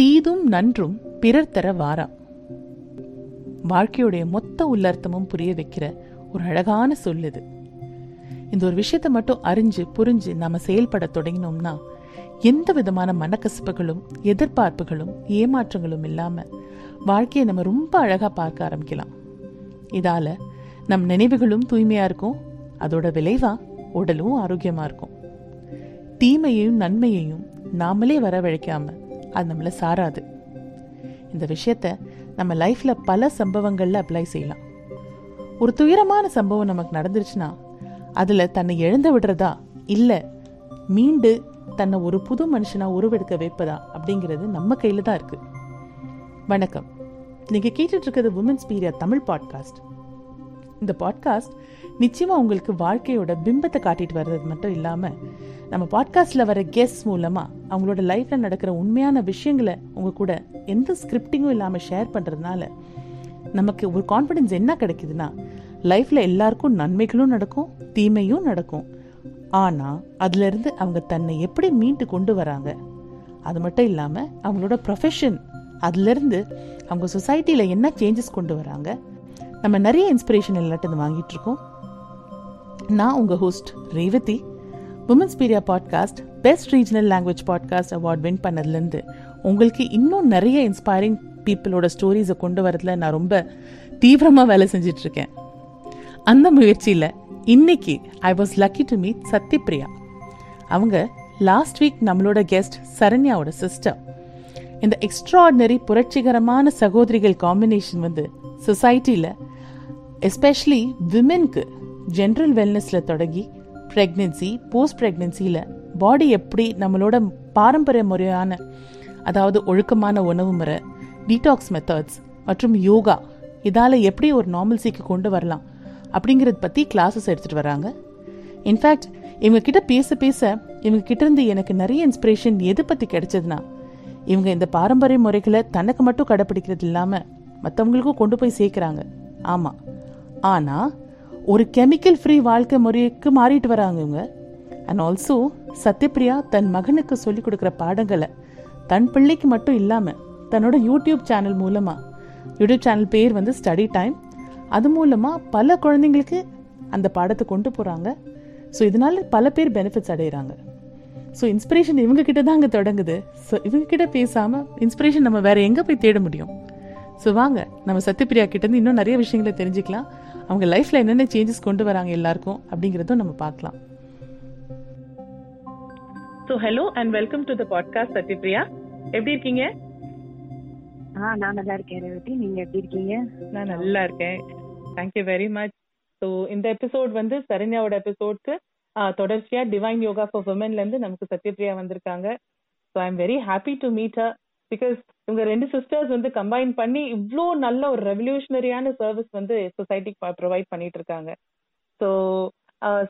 தீதும் நன்றும் பிறர் தர வாரா. வாழ்க்கையுடைய மொத்த உள்ளர்த்தமும் புரிய வைக்கிற ஒரு அழகான சொல் இது. இந்த ஒரு விஷயத்தை மட்டும் அறிஞ்சு புரிஞ்சு நாம செயல்பட தொடங்கினோம்னா எந்த விதமான மனக்கசப்புகளும் எதிர்பார்ப்புகளும் ஏமாற்றங்களும் இல்லாம வாழ்க்கையை நம்ம ரொம்ப அழகா பார்க்க ஆரம்பிக்கலாம். இதால நம் நினைவுகளும் தூய்மையா இருக்கும் அதோட விளைவா உடலும் ஆரோக்கியமா இருக்கும். தீமையையும் நன்மையையும் நாமளே வரவழைக்காம அது நம்மள சாராது. இந்த விஷயத்த நம்ம லைஃப்ல பல சம்பவங்கள்ல அப்ளை செய்யலாம். ஒரு துயரமான சம்பவம் நமக்கு நடந்துருச்சுன்னா அதுல தன்னை எழுந்து விடுறதா? இல்ல மீண்டு தன்னை ஒரு புது மனுஷனா உருவெடுக்க வைப்பதா? அப்படிங்கிறது நம்ம கையில தான் இருக்கு. வணக்கம். நீங்க கேட்டுட்ருக்கிறது உமன்ஸ் பீரியா தமிழ் பாட்காஸ்ட் இந்த பாட்காஸ்ட் நிச்சயமா உங்களுக்கு வாழ்க்கையோட பிம்பத்தை காட்டிட்டு வர்றது மட்டும் இல்லாம நம்ம பாட்காஸ்ட்ல வர கெஸ்ட் மூலமா அவங்களோட லைஃப்ல நடக்கிற உண்மையான விஷயங்களை உங்க கூட எந்த ஸ்கிரிப்டிங்கும் இல்லாம ஷேர் பண்றதுனால நமக்கு ஒரு கான்ஃபிடன்ஸ் என்ன கிடைக்குதுன்னா லைஃப்ல எல்லாருக்கும் நன்மைகளும் நடக்கும் தீமையும் நடக்கும். ஆனா அதுல இருந்து அவங்க தன்னை எப்படி மீண்டு கொண்டு வராங்க அது மட்டும் இல்லாம அவங்களோட ப்ரொஃபஷன் அதுலேருந்து அவங்க சொசைட்டியில் என்ன சேஞ்சஸ் கொண்டு வராங்க நம்ம நிறைய இன்ஸ்பிரேஷன் எல்லாட்டும் வாங்கிட்டு இருக்கோம். நான் உங்கள் host Revathi. Women's Piriya podcast best regional language podcast award win பண்ணதுலேருந்து உங்களுக்கு இன்னும் நிறைய இன்ஸ்பைரிங் பீப்புளோட ஸ்டோரிஸை கொண்டு வரதுல நான் ரொம்ப தீவிரமாக வேலை செஞ்சிட்ருக்கேன். அந்த முயற்சியில் இன்னைக்கு I was lucky to meet Sathyapriya அவங்க லாஸ்ட் வீக் நம்மளோட கெஸ்ட் சரண்யாவோட சிஸ்டர் இந்த எக்ஸ்ட்ராடினரி புரட்சிகரமான சகோதரிகள் காம்பினேஷன் வந்து சொசைட்டியில் எஸ்பெஷலி விமென்க்கு ஜென்ரல் வெல்னஸில் தொடங்கி ப்ரெக்னென்சி போஸ்ட் ப்ரெக்னென்சியில் பாடி எப்படி நம்மளோட பாரம்பரிய முறையான அதாவது ஒழுக்கமான உணவு முறை டீடாக்ஸ் மெத்தட்ஸ் மற்றும் யோகா இதால் எப்படி ஒரு நார்மல்சிக்கு கொண்டு வரலாம் அப்படிங்கிறத பற்றி கிளாஸஸ் எடுத்துகிட்டு வராங்க. இன்ஃபேக்ட் இவங்க கிட்ட பேச பேச இவங்க கிட்ட இருந்து எனக்கு நிறைய இன்ஸ்பிரேஷன் எது பற்றி கிடைச்சதுன்னா இவங்க இந்த பாரம்பரிய முறைகளை தனக்கு மட்டும் கடைப்பிடிக்கிறது இல்லாமல் மற்றவங்களுக்கும் கொண்டு போய் சேர்க்குறாங்க. ஆமாம் ஆனால் ஒரு கெமிக்கல் ஃப்ரீ வாழ்க்கை முறைக்கு மாறிட்டு வராங்க இவங்க. அண்ட் ஆல்சோ சத்யபிரியா தன் மகனுக்கு சொல்லிக் கொடுக்குற பாடங்களை தன் பிள்ளைக்கு மட்டும் இல்லாமல் தன்னோட யூடியூப் சேனல் மூலமாக யூடியூப் சேனல் பேர் வந்து ஸ்டடி டைம் அது மூலமாக பல குழந்தைங்களுக்கு அந்த பாடத்தை கொண்டு போகிறாங்க ஸோ இதனால் பல பேர் பெனிஃபிட்ஸ் அடைகிறாங்க ஸோ இன்ஸ்பிரேஷன் இவங்கக்கிட்ட தான் அங்கே தொடங்குது. ஸோ இவங்கக்கிட்ட பேசாமல் இன்ஸ்பிரேஷன் நம்ம வேறு எங்கே போய் தேட முடியும்? ஸோ வாங்க நம்ம சத்யபிரியா கிட்டேருந்து இன்னும் நிறைய விஷயங்களை தெரிஞ்சுக்கலாம். அவங்க லைஃப்ல என்னென்ன சேஞ்சஸ் கொண்டு வராங்க எல்லாருக்கும் அப்படிங்கறதும் நம்ம பார்க்கலாம். So hello and welcome to the podcast Sathyapriya எப்படி இருக்கீங்க? ஆ நான் நல்லா இருக்கேன் ரேவதி. நீங்க எப்படி இருக்கீங்க? நான் நல்லா இருக்கேன். Thank you very much so இந்த எபிசோட் வந்து சரண்யாவோட எபிசோட்க்கு தொடர்ச்சியா டிவைன் யோகா ஃபார் விமன்ல இருந்து நமக்கு சத்யபிரியா வந்திருக்காங்க. So I am very happy to meet her because இவங்க ரெண்டு சிஸ்டர்ஸ் வந்து கம்பைன் பண்ணி இவ்வளோ நல்ல ஒரு ரெவல்யூஷனரியான சர்வீஸ் வந்து சொசைட்டிக்கு ப்ரொவைட் பண்ணிட்டு இருக்காங்க. So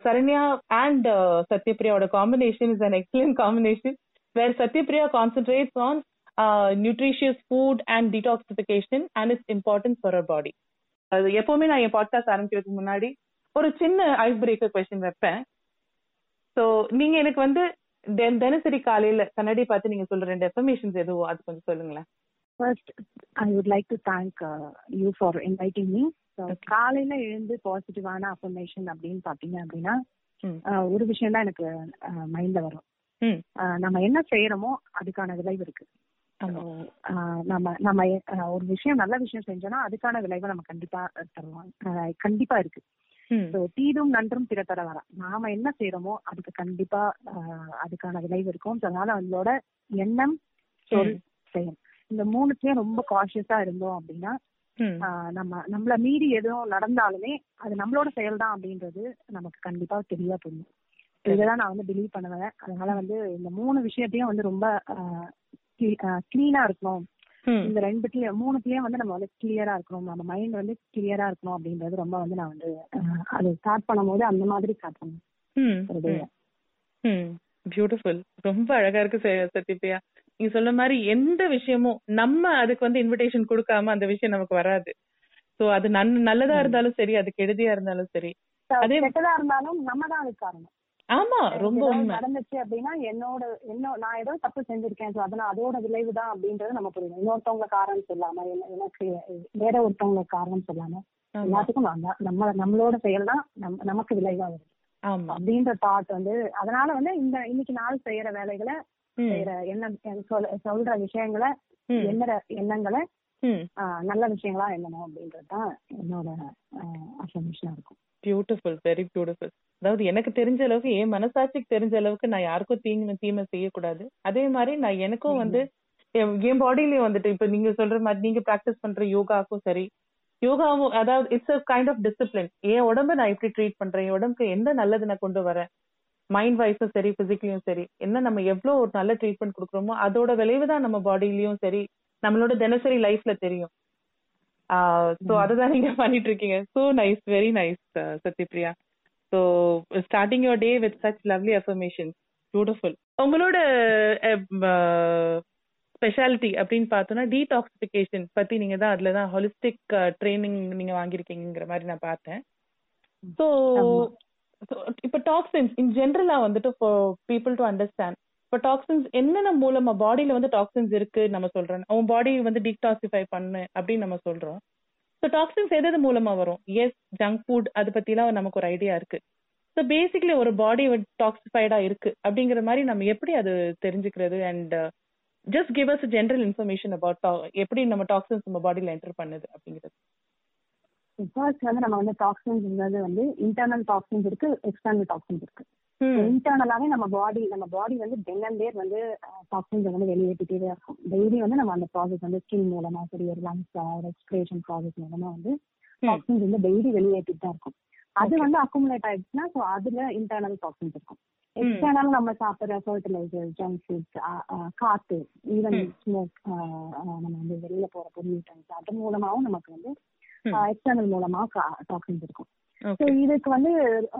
Saranya and சத்யபிரியாவோட combination is an excellent combination where Sathyapriya concentrates on nutritious food and detoxification and its importance for our body அது எப்பவுமே நான் என் பாட்காஸ்ட் ஆரம்பிக்கிறதுக்கு முன்னாடி ஒரு சின்ன ஐஸ் பிரேக்கர் கொஸ்டின் வைப்பேன். ஸோ நீங்க எனக்கு வந்து தினசரி காலையில கண்ணாடி பார்த்து நீங்க சொல்ற ரெண்டு எஃபர்மேஷன்ஸ் எதுவோ அது கொஞ்சம் சொல்லுங்களேன். First I would like to thank you for inviting me காலையில எழுந்து பாசிட்டிவான அஃபர்மேஷன் அப்படின்னு பாத்தீங்க அப்படின்னா ஒரு விஷயம் தான் எனக்கு மைண்ட்ல வரும். நம்ம என்ன செய்யறோமோ அதுக்கான விளைவு இருக்கு. நம்ம நம்ம ஒரு விஷயம் நல்ல விஷயம் செஞ்சோம்னா அதுக்கான விளைவை நம்ம கண்டிப்பா தருவோம். கண்டிப்பா இருக்கு. தீதும் நன்றும் பிற தர வர நாம என்ன செய்யறோமோ அதுக்கு கண்டிப்பா அதுக்கான விளைவு இருக்கும். அதனால நம்மளோட எண்ணம் சொல் செயல். இந்த மூணுத்தையும் ரொம்ப காஷியஸா இருந்தோம் அப்படின்னா நம்ம நம்மள மீறி எதுவும் நடந்தாலுமே அது நம்மளோட செயல் தான் அப்படின்றது நமக்கு கண்டிப்பா தெளிவா புரியும். இததான் நான் வந்து பிலீவ் பண்ணுவேன். அதனால வந்து இந்த மூணு விஷயத்தையும் வந்து ரொம்ப கிளீனா இருக்கணும். இந்த ரெண்டுலயும் மூணுத்துலயும் வந்து நம்ம வந்து கிளியரா இருக்கணும் நம்ம மைண்ட் வந்து கிளியரா இருக்கணும் அப்படின்றது ரொம்ப வந்து நான் வந்து அது ஸ்டார்ட் பண்ணும் போது அந்த மாதிரி ஸ்டார்ட் பண்ணுவேன் பியூட்டிஃபுல் ரொம்ப அழகா இருக்கு சத்யபிரியா. நீங்க சொல்ற மாதிரி எந்த விஷயமும் நம்ம அதுக்கு வந்து இன்விடேஷன் கொடுக்காம அந்த விஷயம் நமக்கு வராது. சோ அது நல்லதா இருந்தாலும் சரி அது கெடுதியா இருந்தாலும் சரி. அதே கெட்டதா இருந்தாலும் நம்ம தான் அதுக்கு காரணம். ஆமா ரொம்ப நடந்துச்சு அப்படின்னா என்னோட என்ன நான் ஏதோ தப்பு செஞ்சிருக்கேன் ஸோ அதனால அதோட விளைவு தான் அப்படின்றது நம்ம புரியணும் இன்னொருத்தவங்க காரணம் சொல்லாம எனக்கு வேற ஒருத்தவங்க காரணம் சொல்லாம எல்லாத்துக்கும். நம்ம நம்மளோட செயல் தான் நமக்கு விளைவா வருது அப்படின்ற தாட் வந்து அதனால வந்து இந்த இன்னைக்கு நாள் செய்யற வேலைகளை செய்யற என்ன சொல்ற விஷயங்களை எண்ணற எண்ணங்களை நல்ல விஷயங்களா எண்ணணும் அப்படின்றது தான் என்னோட அசம்ஷனா இருக்கும். பியூட்டிஃபுல் வெரி பியூட்டிஃபுல் அதாவது எனக்கு தெரிஞ்ச அளவுக்கு என் மனசாட்சிக்கு தெரிஞ்ச அளவுக்கு நான் யாருக்கும் தீங்கு தீமை செய்யக்கூடாது. அதே மாதிரி நான் எனக்கும் வந்து என் என் பாடியிலயும் வந்துட்டு இப்ப நீங்க சொல்ற மாதிரி நீங்க பிராக்டிஸ் பண்ற யோகாக்கும் சரி யோகாவும் அதாவது it's a kind of discipline என் உடம்ப நான் எப்படி ட்ரீட் பண்றேன்? என் உடம்புக்கு எந்த நல்லது நான் கொண்டு வரேன்? மைண்ட் வைஸும் சரி பிசிக்கலியும் சரி என்ன நம்ம எவ்வளவு ஒரு நல்ல ட்ரீட்மெண்ட் கொடுக்குறோமோ அதோட விளைவு தான் நம்ம பாடியிலயும் சரி நம்மளோட தினசரி லைஃப்ல தெரியும். ஸோ அதுதான் நீங்க பண்ணிட்டு இருக்கீங்க so nice very nice Sathyapriya. So starting your day with such lovely affirmation beautiful உங்களோட ஸ்பெஷாலிட்டி அப்படின்னு பார்த்தோம்னா டீடாக்சிபிகேஷன் பத்தி நீங்க தான் அதுல தான் ஹொலிஸ்டிக் ட்ரைனிங் நீங்க வாங்கியிருக்கீங்கிற மாதிரி நான் பார்த்தேன். ஸோ. இப்போ டாக்ஸின்ஸ் இன் ஜென்ரலா வந்துட்டு ஃபார் பீப்புள் டு அண்டர்ஸ்டாண்ட் இப்போ டாக்ஸின்ஸ் என்னென்ன மூலமா பாடியில வந்து டாக்ஸின்ஸ் இருக்கு நம்ம சொல்றோம். அவன் பாடி வந்து டீடாக்சிஃபை பண்ணு அப்படின்னு நம்ம சொல்றோம். ஸோ டாக்ஸின்ஸ் எது மூலமா வரும்? எஸ் ஜங்க் ஃபுட் அதை பத்திலாம் நமக்கு ஒரு ஐடியா இருக்கு. ஸோ பேசிக்கலி ஒரு பாடி டாக்ஸிஃபைடா இருக்கு அப்படிங்கிற மாதிரி நம்ம எப்படி அது தெரிஞ்சுக்கிறது? And just give us general information about எப்படி நம்ம டாக்ஸின்ஸ் நம்ம பாடியில என்டர் பண்ணுது அப்படிங்கிறது. ஃபர்ஸ்ட் வந்து நம்ம வந்து டாக்ஸின்ஸ் வந்து இன்டர்னல் டாக்ஸின்ஸ் இருக்கு எக்ஸ்டர்னல் டாக்ஸின்ஸ் இருக்கு. இன்டர்னலாவே நம்ம பாடி நம்ம பாடி வந்து தினம் பேர் வந்து டாக்ஸின்ஸ் வந்து வெளியேற்றிட்டே இருக்கும் டெய்லி வந்து நம்ம அந்த ப்ராசஸ் வந்து ஸ்கின் மூலமா சரி ஒரு லங்ஸ் ரெஸ்பிரேஷன் ப்ராசஸ் மூலமா வந்து. டாக்ஸின்ஸ் வந்து டெய்லி வெளியேற்றிட்டு தான் இருக்கும் அது வந்து அக்குமுலேட் ஆயிடுச்சுன்னா ஸோ அதுல இன்டர்னல் டாக்ஸின்ஸ் இருக்கும். எக்ஸ்டர்னல் நம்ம சாப்பிடுற ஃபர்டிலைசர் ஜங்க் ஃபுட்ஸ் காத்து ஈவன். ஸ்மோக் நம்ம வந்து வெளியில போற பொல்யூட்டன்ஸ் அது மூலமாவும் நமக்கு வந்து. எக்ஸ்டர்னல் மூலமா டாக்ஸின்ஸ் இருக்கும் இதுக்கு வந்து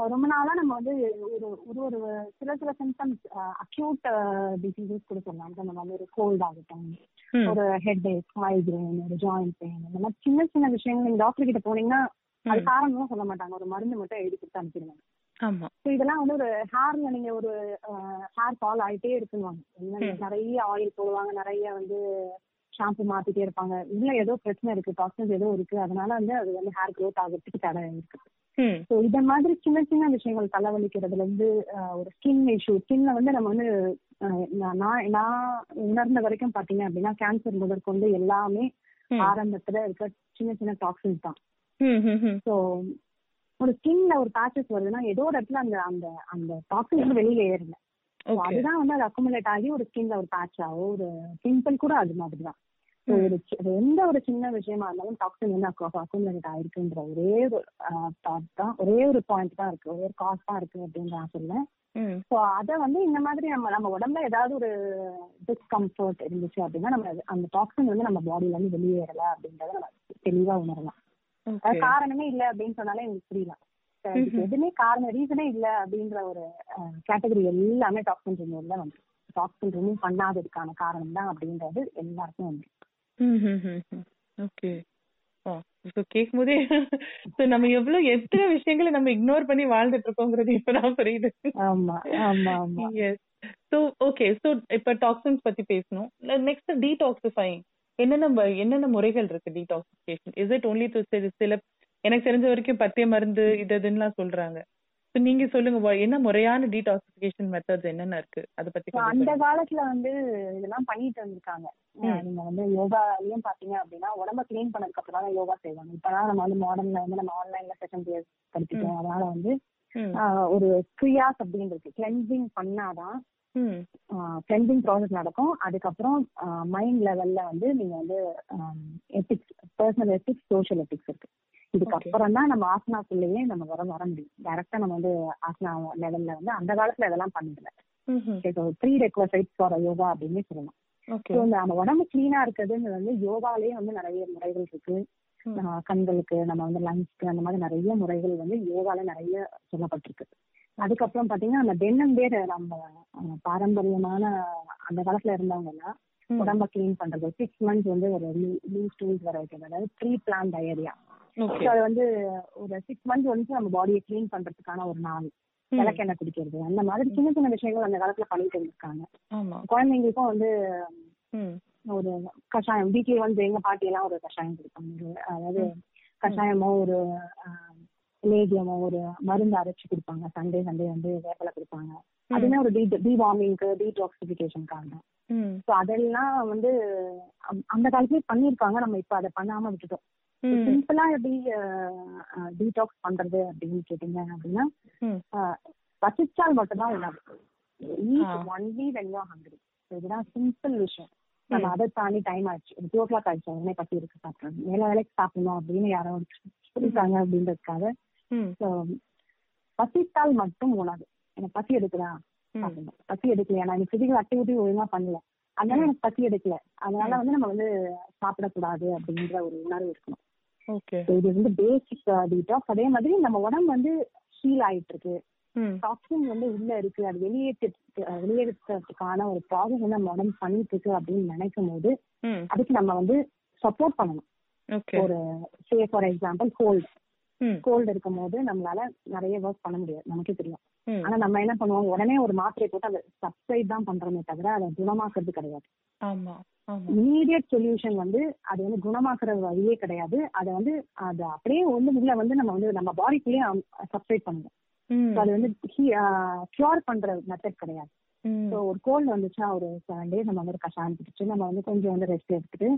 ரொம்ப நாளா நம்ம வந்து ஒரு ஒரு ஒரு சில சில சிம்டம்ஸ் அக்யூட் டிசீசஸ் கூட சொல்லலாம் நம்ம வந்து ஒரு கோல்ட் ஆகட்டும் ஒரு ஹெட் ஏக் மைக்ரைன் ஒரு ஜாயிண்ட் பெயின் இந்த மாதிரி சின்ன சின்ன விஷயங்கள் நீங்க டாக்டர் கிட்ட போனீங்கன்னா அது. காரணமும் சொல்ல மாட்டாங்க. ஒரு மருந்து மட்டும் எழுதி கொடுத்து அனுப்பிடுவாங்க இதெல்லாம் வந்து ஒரு ஹேர்ல நீங்க ஒரு ஹேர் ஃபால் ஆயிட்டே இருக்குவாங்க. நிறைய ஆயில் போடுவாங்க நிறைய வந்து ஷாம்பு மாத்திட்டே இருப்பாங்க. இல்ல ஏதோ பிரச்சனை இருக்கு டாக்ஸின்ஸ் ஏதோ இருக்கு. அதனால வந்து அது வந்து ஹேர் க்ரோத் ஆகிறதுக்கு தடை இருக்கு. ஸோ இத மாதிரி சின்ன சின்ன விஷயங்கள் தலைவலிக்கிறதுல இருந்து ஒரு ஸ்கின் இஷ்யூ ஸ்கின்ல வந்து நம்ம வந்து நான் நான் உணர்ந்த வரைக்கும் பாத்தீங்க அப்படின்னா கேன்சர் முதற்கொண்டு எல்லாமே. ஆரம்பத்துல இருக்க சின்ன சின்ன டாக்ஸின்ஸ் தான். ஸோ ஒரு ஸ்கின்ல ஒரு பேச்சஸ் வருதுன்னா ஏதோ ஒரு இடத்துல அந்த அந்த அந்த டாக்ஸின் வந்து வெளியில ஏறல அதுதான் வந்து அது அக்குமுலேட் ஆகி ஒரு ஸ்கின்ல ஒரு பேட்சாவோ ஒரு பிம்பிள் கூட அது மாதிரி தான் சி- எந்த ஒரு சின்ன விஷயமா இருந்தாலும் டாக்ஸின் வந்து அக்குமுலேட் ஆயிருக்குன்ற ஒரே ஒரு தாட் தான். ஒரே ஒரு பாயிண்ட் தான் இருக்கு. ஒரே ஒரு காஸ் தான் இருக்கு அப்படின்னு நான் ஸோ அதை வந்து இந்த மாதிரி நம்ம நம்ம உடம்புல ஏதாவது ஒரு டிஸ்கம்ஃபர்ட் இருந்துச்சு அப்படின்னா நம்ம அந்த டாக்ஸின் வந்து நம்ம பாடியில இருந்து வெளியேறல அப்படின்றத நம்ம தெளிவா உணரலாம். காரணமே இல்ல அப்படின்னு சொன்னாலே எனக்கு புரியலாம். எதுவுமே காரணம் ரீசனே இல்ல அப்படின்ற ஒரு கேட்டகரி எல்லாமே டாக்ஸின் ரிமூவ்ல வந்து டாக்ஸின் ரிமூவ் பண்ணாததுக்கான காரணம் தான் அப்படின்றது எல்லாருக்கும் வந்து ஓகே. ஆ இப்போ கேட்கும் போதே so நம்ம எவ்வளவு எத்தனை விஷயங்களை நம்ம இக்னோர் பண்ணி வாழ்ந்துட்டு இருக்கோங்கிறது இப்பதான் புரியுது. ஆமா ஆமா ஆமா. எஸ் ஸோ ஓகே ஸோ இப்போ டாக்ஸின்ஸ் பத்தி பேசணும். நெக்ஸ்ட் டீடாக்சிஃபைங் என்னென்ன ம- என்னென்ன முறைகள் இருக்கு detoxification is it only to சில எனக்கு தெரிஞ்ச வரைக்கும் பத்திய மருந்து இது இதுன்னுலாம் சொல்றாங்க. ஸோ நீங்க சொல்லுங்க என்ன முறையான டீடாக்சிஃபிகேஷன் மெத்தட்ஸ் என்னென்ன இருக்கு? அதை பத்தி அந்த. காலத்துல வந்து இதெல்லாம் பண்ணிட்டு வந்திருக்காங்க அஹ் நீங்க வந்து யோகாலயும் பாத்தீங்க அப்படின்னா உடம்ப கிளீன் பண்ணதுக்கு அப்புறம் தான் யோகா செய்வாங்க. இப்பதான் நம்ம வந்து மாடர்ன்ல வந்து நம்ம ஆன்லைன்ல செஷன் படிச்சுட்டோம் அதனால வந்து ஒரு கிரியாஸ் அப்படின்னு இருக்கு. கிளென்சிங் பண்ணாதான் கிளென்சிங் ப்ராசஸ் நடக்கும். அதுக்கப்புறம் மைண்ட் லெவல்ல வந்து நீங்க வந்து ethics personal ethics social ethics இருக்கு. இதுக்கப்புறம் தான் நம்ம ஆசனாக்குள்ளேயே நம்ம வர வர முடியும். டைரக்டா நம்ம வந்து ஆசனா லெவல்ல வந்து அந்த காலத்துல இதெல்லாம் ம்ஹும். ப்ரீ ரெக்வசைட்ஸ் ஃபார் யோகா அப்படின்னு சொல்லலாம். நம்ம உடம்பு கிளீனா இருக்கிறதுங்கிறது வந்து யோகாலயே வந்து நிறைய முறைகள் இருக்கு. கண்களுக்கு நம்ம வந்து லங்ஸ்க்கு அந்த மாதிரி நிறைய முறைகள் வந்து யோகால நிறைய சொல்லப்பட்டிருக்கு. அதுக்கப்புறம் பாத்தீங்கன்னா நம்ம தினம் பேர் நம்ம பாரம்பரியமான அந்த காலத்துல இருந்தவங்க எல்லாம் ம். உடம்ப கிளீன் பண்றது. சிக்ஸ் மந்த்ஸ் வந்து ஒரு லூஸ் டூல்ஸ் வர வைக்கிறது அதாவது ப்ரீ பிளான் டயரியா அது வந்து ஒரு சிக்ஸ் மந்த்ஸ் வந்து நம்ம பாடியை க்ளீன் பண்றதுக்கான ஒரு நாள். விளக்கெண்ணெய் குடிக்கிறது? அந்த மாதிரி சின்ன சின்ன விஷயங்கள் அந்த காலத்துல பண்ணிட்டு இருந்திருக்காங்க. குழந்தைங்களுக்கும் வந்து ஒரு கஷாயம் வீக்லி வந்து எங்க பாட்டி எல்லாம் ஒரு கஷாயம் கொடுப்பாங்க. அதாவது கஷாயமோ ஒரு லேகியமோ ஒரு மருந்து அரைச்சு கொடுப்பாங்க. சண்டே சண்டே வந்து வேப்பலை கொடுப்பாங்க. அதுவுமே ஒரு டி டிவார்மிங்க்கு டீடாக்சிபிகேஷனுக்காக ம். ஸோ அதெல்லாம் வந்து அந்த காலத்துலயே பண்ணியிருக்காங்க. நம்ம இப்ப அதை பண்ணாம விட்டுட்டோம். சிம்பிளா எப்படி டீடாக்ஸ் பண்றது அப்படின்னு கேட்டீங்க அப்படின்னா பசிச்சால் மட்டும்தான் உணவு. ஆ. ஒன்லி வென் யூ ஹங்கிரி இதுதான் சிம்பிள் விஷயம். நம்ம அதை தாண்டி டைம் ஆயிடுச்சு ஒரு டூ ஓ கிளாக் ஆயிடுச்சு உடனே பசி இருக்கு சாப்பிடணும். மேல வேலைக்கு சாப்பிடணும் அப்படின்னு யாரோ சொல்லிருக்காங்க அப்படின்றதுக்காக. பசித்தால் மட்டும் உணவு. எனக்கு பசி எடுக்குதா பசி எடுக்கலையா? நான் பிசிக்கல் ஆக்டிவிட்டி ஒழுங்கா பண்ணல. அதனால எனக்கு பசி எடுக்கல. அதனால வந்து நம்ம வந்து சாப்பிடக்கூடாது அப்படின்ற ஒரு உணர்வு இருக்கணும். இது வந்து பேசிக் டீடாக்ஸ் அதே மாதிரி நம்ம உடம்பு வந்து ஹீல் ஆயிட்டு இருக்கு டாக்ஸின் வந்து உள்ள இருக்கு. அது வெளியேற்று வெளியேற்றத்துக்கான ஒரு ப்ராசஸ் வந்து நம்ம உடம்பு பண்ணிட்டு இருக்கு அப்படின்னு நினைக்கும் போது அதுக்கு நம்ம வந்து சப்போர்ட் பண்ணணும். ஒரு say for example cold cold இருக்கும் போது நம்மளால நிறைய ஒர்க் பண்ண முடியாது. நமக்கே தெரியும். ஆனா நம்ம என்ன பண்ணுவோம்? உடனே ஒரு மாத்திரை போட்டு அதை சப்சைட் தான் பண்றோமே தவிர அதை குணமாக்குறது கிடையாது. இமீடியட் சொல்யூஷன் வந்து அது வந்து குணமாக்குற வழியே கிடையாது. அதை வந்து அது அப்படியே வந்து உள்ள வந்து நம்ம வந்து நம்ம பாடிக்குள்ளேயே சப்சைட் பண்ணுவோம். அது வந்து கியூர் பண்ற மெத்தட் கிடையாது. ஸோ ஒரு கோல்டு வந்துச்சுன்னா ஒரு செவன் டேஸ் நம்ம வந்து கஷாயம் பிடிச்சு நம்ம வந்து கொஞ்சம் வந்து ரெஸ்ட் எடுத்துட்டு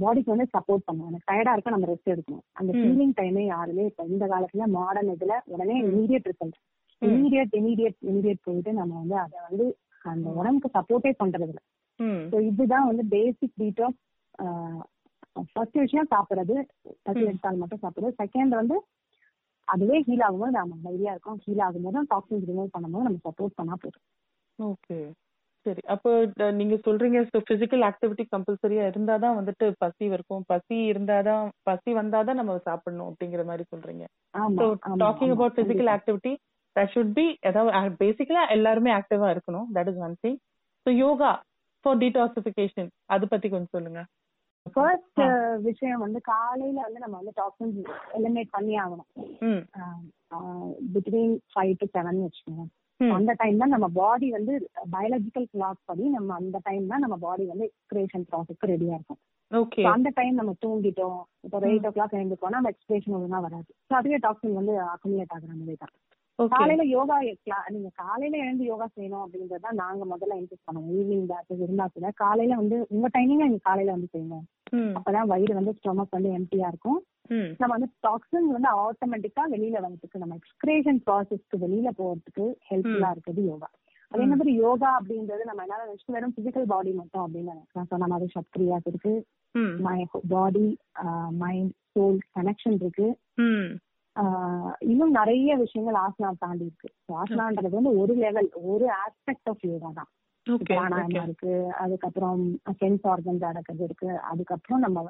பாடிக்கு வந்து சப்போர்ட் பண்ணுவோம். எனக்கு டயர்டா இருக்க நம்ம ரெஸ்ட் எடுக்கணும். அந்த. ஃபீலிங் டைமே யாருமே இப்ப இந்த காலத்துல மாடர்ன் இதுல உடனே immediate result. Immediate immediate immediate போயிட்டு நம்ம வந்து அதை வந்து அந்த உடம்புக்கு சப்போர்ட்டே பண்றது இல்ல ஸோ இதுதான் வந்து பேசிக் டீடாக்ஸ் ஃபர்ஸ்ட் விஷயம் சாப்பிடுறது. பசி. எடுத்தால் மட்டும் சாப்பிடுறது. செகண்ட் வந்து அதுவே ஹீல் ஆகும்போது நம்ம தைரியா இருக்கும். ஹீல் ஆகும்போது டாக்ஸின்ஸ் ரிமூவ் பண்ணும்போது நம்ம சப்போர்ட் பண்ணா போதும். ஓகே. சரி. அப்போ நீங்க சொல்றீங்க பிசிக்கல் ஆக்டிவிட்டி கம்பல்சரியா இருந்தாதான் வந்துட்டு பசி இருக்கும் பசி இருந்தாதான் பசி வந்தாதான் நம்ம சாப்பிடணும் அப்படிங்கிற மாதிரி சொல்றீங்க. Talking about physical. Activity that should be அதாவது பேசிக்கலா எல்லாருமே ஆக்டிவா இருக்கணும். That is one thing so yoga for detoxification அது பத்தி கொஞ்சம் சொல்லுங்க. ஃபர்ஸ்ட் விஷயம் வந்து காலையில வந்து நம்ம வந்து டாக்ஸின்ஸ் எலிமினேட் பண்ணி ஆகணும். பிட்வீன் ஃபைவ் டு செவன் வச்சுக்கோங்க. அந்த டைம் தான் நம்ம பாடி வந்து பயாலஜிக்கல் கிளாக் படி நம்ம அந்த டைம் தான் நம்ம பாடி வந்து எக்ஸ்பிரேஷன் ப்ராசஸ்க்கு ரெடியா இருக்கும். அந்த டைம் நம்ம தூங்கிட்டோம். இப்போ எயிட் ஓ கிளாக் எழுந்துக்கோனா நம்ம எக்ஸ்பிரேஷன் ஒழுங்கா வராது. அதுவே டாக்ஸின் வந்து அக்குமுலேட் ஆகுற மாதிரி தான். காலையில யோகா நீங்க காலையில எழுந்து யோகா செய்யணும் அப்படின்றத நாங்க முதல்ல இன்ட்ரெஸ்ட் பண்ணுவோம் ஈவினிங் பேட்சஸ் இருந்தா கூட காலையில வந்து உங்க டைமிங் நீங்க காலையில வந்து செய்யணும். அப்பதான் வயிறு வந்து ஸ்டொமக் வந்து எம்டியா இருக்கும். நம்ம வந்து டாக்ஸின் வந்து ஆட்டோமேட்டிக்கா வெளியில வரதுக்கு நம்ம எக்ஸ்கிரேஷன் ப்ராசஸ்க்கு வெளியில போறதுக்கு ஹெல்ப்ஃபுல்லா இருக்குது யோகா. அதே மாதிரி யோகா அப்படின்றது நம்ம என்ன நினைச்சு வெறும் பிசிக்கல் பாடி மட்டும் அப்படின்னு நினைக்கலாம் சொன்ன மாதிரி சத்ரியாஸ் இருக்கு. ம். பாடி மைண்ட் சோல் கனெக்ஷன் இருக்கு. இன்னும் நிறைய விஷயங்கள் ஆசனா தாண்டி இருக்கு. ஆசனான்றது வந்து ஒரு லெவல் ஒரு ஆஸ்பெக்ட் ஆஃப் யோகா தான். பிராணாயமா இருக்கு அதுக்கப்புறம் சென்ஸ் ஆர்கன்ஸ் அடக்கிறது இருக்கு அதுக்கப்புறம் நம்ம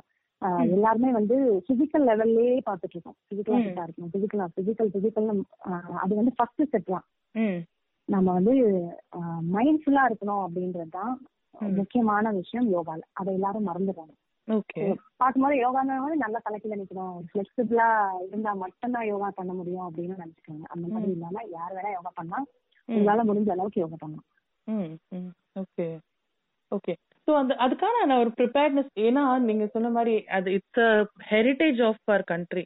எல்லாருமே வந்து பிசிக்கல் லெவல்லே பார்த்துட்டு இருக்கோம். பிசிக்கலா ஃபிட்டா இருக்கணும். பிசிக்கலா பிசிக்கல் பிசிக்கல் அது வந்து ஃபர்ஸ்ட் ஸ்டெப் தான். நம்ம வந்து மைண்ட்ஃபுல்லா இருக்கணும் அப்படின்றது தான் முக்கியமான விஷயம் யோகால. அதை எல்லாரும் மறந்துடுறாங்க பார்க்கும்போது யோகானா வந்து நல்லா தலைக்கில நிக்கணும். ஃபிளெக்சிபிளா இருந்தா மட்டும்தான் யோகா பண்ண முடியும் அப்படின்னு நினைச்சுக்காங்க. அந்த மாதிரி இல்லாம யார் வேணா யோகா பண்ணா உங்களால முடிஞ்ச அளவுக்கு யோகா பண்ணலாம். ஓகே. ஓகே. ஸோ அந்த அதுக்கான நான் ஒரு ப்ரிப்பேர்னஸ் ஏன்னா நீங்க சொன்ன மாதிரி அது it's a heritage of our country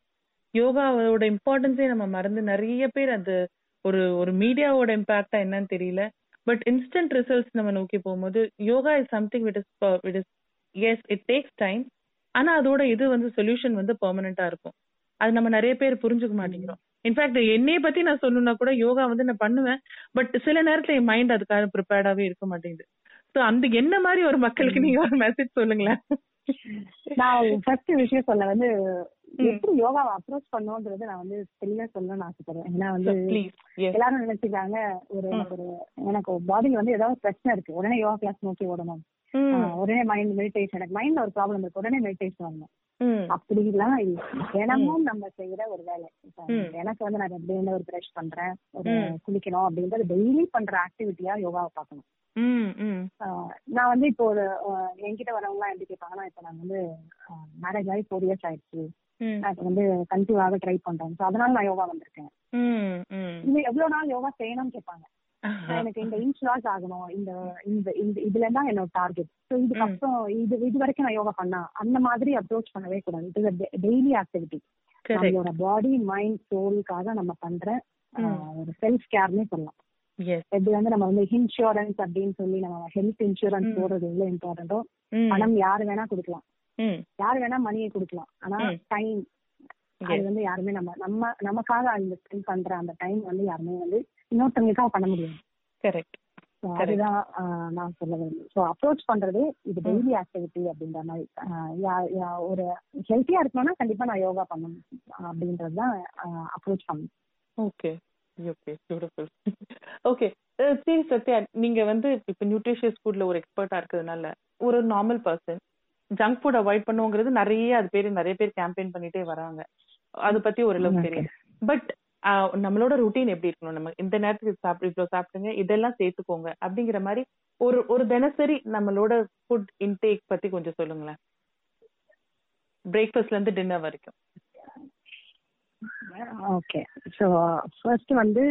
யோகாவோட இம்பார்ட்டன்ஸே நம்ம மறந்து நிறைய பேர் அது ஒரு ஒரு மீடியாவோட இம்பாக்டா என்னன்னு தெரியல. பட் இன்ஸ்டன்ட் ரிசல்ட்ஸ் நம்ம நோக்கி போகும்போது yoga is something with is with is yes it takes time ஆனா அதோட இது வந்து சொல்யூஷன் வந்து பெர்மனண்டா இருக்கும். அது நம்ம நிறைய பேர் புரிஞ்சுக்க மாட்டேங்கிறோம். இன்ஃபேக்ட் என்னைய பத்தி நான் சொல்லணும்னா கூட யோகா வந்து நான் பண்ணுவேன். பட் சில நேரத்துல என் மைண்ட் அதுக்காக ப்ரிப்பேர்டாவே இருக்க மாட்டேங்குது. சோ அந்த என்ன மாதிரி ஒரு மக்களுக்கு நீங்க ஒரு மெசேஜ் சொல்லுங்களேன். நான் ஃபர்ஸ்ட் விஷயம் சொல்ல வந்து எப்படி யோகாவை அப்ரோச் பண்ணோன்றது நான் வந்து தெளிவா சொல்லணும்னு ஆசைப்படுறேன். ஏன்னா வந்து எல்லாரும் நினைச்சுக்காங்க ஒரு ஒரு எனக்கு பாடியில வந்து ஏதாவது பிரச்சனை இருக்கு. உடனே யோகா கிளாஸ் நோக்கி ஓடணும். உடனே மைண்ட் மெடிடேஷன் எனக்கு மைண்ட்ல ஒரு ப்ராப்ளம் இருக்கு. உடனே மெடிடேஷன் வரணும் அப்படிலாம் இல்ல. தினமும் நம்ம செய்யற ஒரு வேலை. எனக்கு வந்து நான் டெய்லி ஒரு பிரஷ் பண்றேன். ஒரு குளிக்கணும் அப்படின்றது டெய்லி பண்ற ஆக்டிவிட்டியா யோகாவை பார்க்கணும். ஆஹ் நான் வந்து இப்போ ஒரு என்கிட்ட வரவங்க எல்லாம் எப்படி கேட்பாங்கன்னா இப்ப நான் வந்து மேரேஜ் ஆகி ஃபோர் இயர்ஸ் ஆயிடுச்சு. நான் வந்து கன்சீவ் ஆக ட்ரை பண்றேன். ஸோ அதனால நான் யோகா வந்திருக்கேன். இன்னும் எவ்வளவு நாள் யோகா செய்யணும்னு கேட்பாங்க. எனக்கு இந்த இன்ச் லாஸ் ஆகணும் இந்த இந்த இந்த இதுல தான் என்னோட டார்கெட் ஸோ இதுக்கப்புறம் இது இது வரைக்கும் நான் யோகா பண்ணா அந்த மாதிரி அப்ரோச் பண்ணவே கூடாது. இது டெய்லி ஆக்டிவிட்டி நம்மளோட பாடி மைண்ட் சோலுக்காக நம்ம பண்ற ஒரு செல்ஃப் கேர்னே சொல்லலாம் எப்படி வந்து நம்ம வந்து இன்சூரன்ஸ் அப்படின்னு சொல்லி நம்ம ஹெல்த் இன்சூரன்ஸ். போடுறது எவ்வளவு இம்பார்ட்டன்ட்டோ ம். பணம் யாரு வேணா கொடுக்கலாம். யாரு வேணா மணியை கொடுக்கலாம். ஆனா. டைம் அது வந்து யாருமே நம்ம நம்ம நமக்காக அந்த ஸ்பெண்ட் பண்ற அந்த டைம் வந்து யாருமே வந்து இன்னொருத்தவங்களுக்காக பண்ண முடியாது கரெக்ட். அதுதான் நான் சொல்ல விரும்புறேன். ஸோ அப்ரோச் பண்றது இது டெய்லி ஆக்டிவிட்டி அப்படின்ற மாதிரி. ஒரு ஹெல்த்தியா இருக்கணும்னா கண்டிப்பா நான் யோகா பண்ணணும். அப்படின்றது தான் அப்ரோச் பண்ணணும். ஓகே ஓகே பியூட்டிஃபுல் ஓகே சரி சத்யா நீங்க வந்து இப்ப நியூட்ரிஷியஸ் ஃபுட்ல ஒரு எக்ஸ்பர்ட்டா இருக்கிறதுனால ஒரு normal person junk food avoid பண்ணுங்கிறது நிறைய அது பேர் நிறைய பேர் கேம்பெயின் பண்ணிட்டே வராங்க. அது பத்தி ஓரளவுக்கு. தெரியும். பட் நம்மளோட ருட்டீன் எப்படி இருக்கணும்? நம்ம இந்த நேரத்துக்கு சாப்பிடு இவ்வளவு சாப்பிடுங்க இதெல்லாம் சேர்த்துக்கோங்க அப்படிங்கிற மாதிரி ஒரு ஒரு தினசரி நம்மளோட ஃபுட் இன்டேக் பத்தி கொஞ்சம் சொல்லுங்களேன். பிரேக்ஃபாஸ்ட்ல இருந்து டின்னர் வரைக்கும். ஓகே ஸோ ஃபர்ஸ்ட் வந்து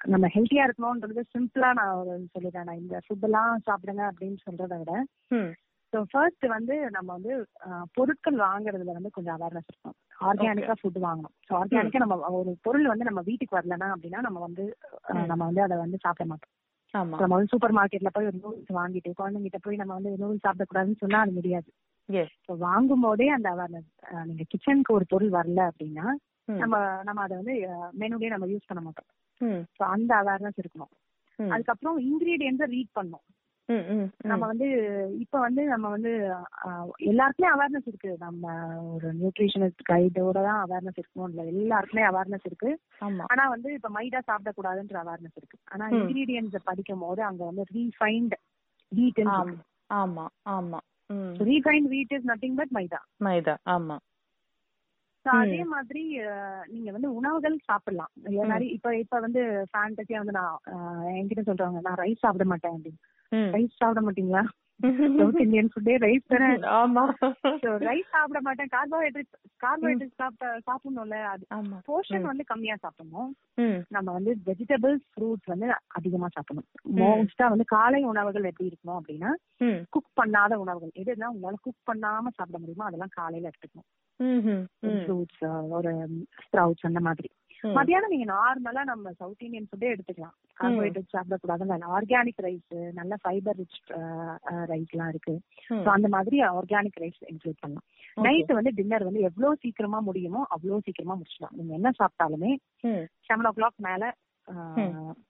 நம்ம ஹெல்த்தியா இருக்கணும்ன்றது சிம்பிளா நான் சொல்லிடுறேன். நான் இந்த ஃபுட்டெல்லாம் சாப்பிடுங்க அப்படின்னு சொல்றதை விட ஸோ ஃபர்ஸ்ட் வந்து நம்ம வந்து பொருட்கள் வாங்குறதுல வந்து கொஞ்சம் அவேர்னஸ் இருக்கும் ஆர்கானிக்கா ஃபுட் வாங்கணும். ஸோ ஆர்கானிக்கா நம்ம ஒரு பொருள் வந்து நம்ம வீட்டுக்கு வரலன்னா அப்படின்னா நம்ம வந்து ம். நம்ம வந்து அதை வந்து சாப்பிட மாட்டோம். நம்ம வந்து சூப்பர் மார்க்கெட்ல போய் ஒரு நூல்ஸ் வாங்கிட்டு குழந்தைங்கிட்ட போய் நம்ம வந்து நூல் சாப்பிடக்கூடாதுன்னு சொன்னா அது முடியாது. வாங்கும் போதே அந்த அவேர்னஸ் நீங்க கிச்சனுக்கு ஒரு பொருள் வரல அப்படின்னா நம்ம நம்ம அதை வந்து மெனுலயே நம்ம யூஸ் பண்ண மாட்டோம். அந்த அவேர்னஸ் இருக்கணும். அதுக்கப்புறம் இன்கிரீடியன்ஸை ரீட் பண்ணணும். ம் ம் ம். நம்ம வந்து இப்ப வந்து நம்ம வந்து எல்லாருக்குமே அவேர்னஸ் இருக்கு. நம்ம ஒரு நியூட்ரிஷனிஸ்ட் கைடோட தான் அவேர்னஸ் இருக்கணும் இல்ல. எல்லாருக்குமே அவேர்னஸ் இருக்கு. ஆனா வந்து இப்ப மைதா சாப்பிடக்கூடாதுன்ற அவேர்னஸ் இருக்கு. ஆனா. இன்கிரீடியன்ஸ் படிக்கும் போது அங்க வந்து ரீஃபைன்ட் வீட் ஆமா. ஆமா refined wheat is nothing but maida. Maida ஆமா. அதே மாதிரி நீங்க வந்து உணவுகள் சாப்பிடலாம். நிறைய இப்ப இப்ப வந்து ஃபேண்டஸியா வந்து நான் என்கிட்ட சொல்றாங்க நான் ரைஸ் சாப்பிட மாட்டேன் அப்படின்னு. ரைஸ் சாப்பிட மாட்டீங்களா? சவுத் இந்தியன் ஃபுட்டே ரைஸ் தானே. ஆமா. ரைஸ் சாப்பிட மாட்டேன். கார்போஹைட்ரேட் கார்போஹைட்ரேட் சாப்பிட்ட சாப்பிடணும்ல. அது ஆமா. போர்ஷன். வந்து கம்மியா சாப்பிடணும். நம்ம வந்து வெஜிடபிள்ஸ் ஃப்ரூட்ஸ் வந்து அதிகமா சாப்பிடணும். மோஸ்டா வந்து காலை உணவுகள் எப்படி இருக்கணும் அப்படின்னா குக் பண்ணாத உணவுகள். எதுனா உங்களால குக் பண்ணாம சாப்பிட முடியுமோ அதெல்லாம் காலையில எடுத்துக்கணும். ஃப்ரூட்ஸ் ஒரு ஸ்ப்ரவுட்ஸ் அந்த மாதிரி. மத்தியானம் நீங்க நார்மலா நம்ம சவுத் இந்தியன் ஃபுட்டே எடுத்துக்கலாம். கார்போஹைட்ரேட் சாப்பிடக்கூடாதுன்னு ஆர்கானிக் ரைஸ் நல்ல ஃபைபர் ரிச் ரைஸ் எல்லாம் இருக்கு. So, அந்த மாதிரி ஆர்கானிக் ரைஸ் இன்க்ளூட் பண்ணலாம். நைட் வந்து டின்னர் வந்து எவ்வளவு சீக்கிரமா முடியுமோ அவ்வளவு சீக்கிரமா முடிச்சிடலாம் நீங்க என்ன சாப்பிட்டாலுமே செவன் ஓ கிளாக் மேல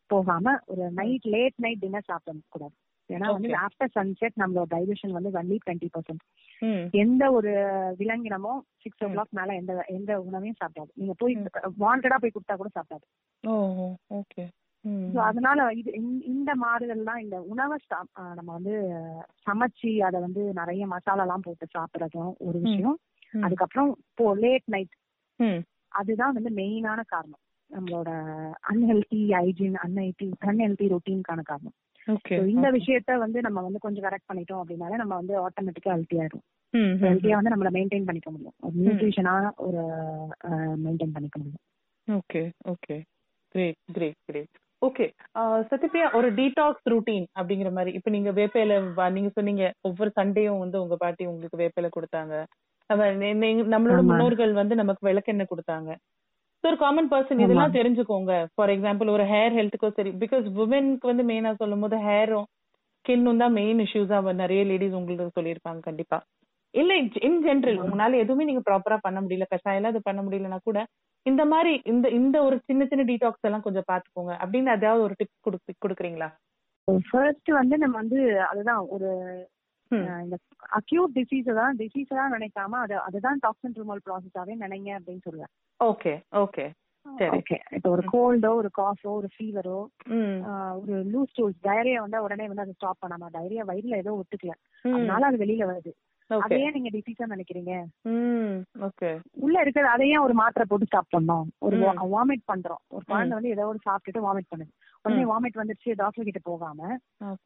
போகாம ஒரு நைட் லேட் நைட் டின்னர் சாப்பிட கூடாது ஏன்னா வந்து. ஆஃப்டர் சன்செட் நம்மளோட டைஜஷன் வந்து ஒன்லி டுவெண்ட்டி பர்சன்ட் எந்த ஒரு விலங்கினமோ சிக்ஸ் ஓ. கிளாக் மேல எந்த எந்த உணவையும் சாப்பிடாது. நீங்க போய். வாண்டடா போய் கொடுத்தா கூட சாப்பிடாது. அதனால இது இந்த- தான் இந்த உணவை நம்ம வந்து சமைச்சு அதை வந்து நிறைய மசாலா எல்லாம் போட்டு சாப்பிடுறதும் ஒரு விஷயம். அதுக்கப்புறம் இப்போ லேட் நைட் அதுதான் வந்து மெயினான காரணம். நம்மளோட அன்ஹெல்தி ஹைஜீன் அன்ஹெல்தி அன்ஹெல்தி ரொட்டீனுக்கான காரணம். இந்த விஷயத்த வந்து நம்ம வந்து கொஞ்சம் கரெக்ட் பண்ணிட்டோம் அப்படின்னாலே நம்ம வந்து ஆட்டோமேட்டிக்கா ஹெல்த்தி ஆயிடும். ம் ம் ஹெல்த்தியா வந்து நம்மள மெயின்டைன் பண்ணிக்க முடியும். நியூட்ரிஷனா ஒரு மெயின்டைன் பண்ணிக்க முடியும். Okay okay great great great okay Sathyapriya ஒரு டீடாக்ஸ் ரூட்டீன் அப்படிங்கிற மாதிரி இப்போ நீங்க வேப்பையில நீங்க சொன்னீங்க ஒவ்வொரு சண்டேயும் வந்து உங்க பாட்டி உங்களுக்கு வேப்பையில கொடுத்தாங்க. நம்மளோட. முன்னோர்கள் வந்து நமக்கு விளக்கெண்ணெய் கொடுத்தாங்க. ஒரு காமன் பர்சன் இதெல்லாம் தெரிஞ்சுக்கோங்க. ஃபார் எக்ஸாம்பிள் ஒரு ஹேர் ஹெல்த்துக்கோ சரி பிகாஸ் உமனுக்கு வந்து மெயினா சொல்லும் போது ஹேரும் ஸ்கின்னும் தான் மெயின் இஷ்யூஸா நிறைய லேடிஸ் உங்களுக்கு சொல்லியிருப்பாங்க கண்டிப்பா. இல்ல இன் ஜென்ரல் உங்களால எதுவுமே நீங்க ப்ராப்பரா பண்ண முடியல கஷாயம் அது பண்ண முடியலன்னா கூட இந்த மாதிரி இந்த இந்த ஒரு சின்ன சின்ன டீடாக்ஸ் எல்லாம் கொஞ்சம் பாத்துக்கோங்க அப்படின்னு ஏதாவது ஒரு கொடுக்கு கொடுக்குறீங்களா? ஃபர்ஸ்ட் வந்து நம்ம வந்து அதுதான் ஒரு இந்த அக்யூட் டிசீஸ் தான் டிசீஸ் தான் நினைக்காம அது அதுதான் டாக்ஸின் ரிமூவல் ப்ராசஸாவே நினைங்க அப்படின்னு சொல்லுவேன். ஓகே ஓகே சரி. ஓகே இப்போ ஒரு கோல்டோ ஒரு காஃபோ ஒரு ஃபீவரோ ஒரு லூஸ் டூல்ஸ் டயரியா வந்தா உடனே வந்து அதை ஸ்டாப் பண்ணாம டயரியா வயிறுல ஏதோ ஒத்துக்கல. அதனால அது வெளியில வருது. அதையே நீங்க டிசீஸா நினைக்கிறீங்க? உள்ள இருக்கிறது அதையே ஒரு மாத்திரை போட்டு ஸ்டாப் பண்ணோம். ஒரு. வாமிட் பண்றோம். ஒரு குழந்தை வந்து ஏதோ ஒரு சாப்பிட்டுட்டு வாமிட் பண்ணுது. உடனே வாமிட் வந்துருச்சு டாக்டர் கிட்ட போகாம.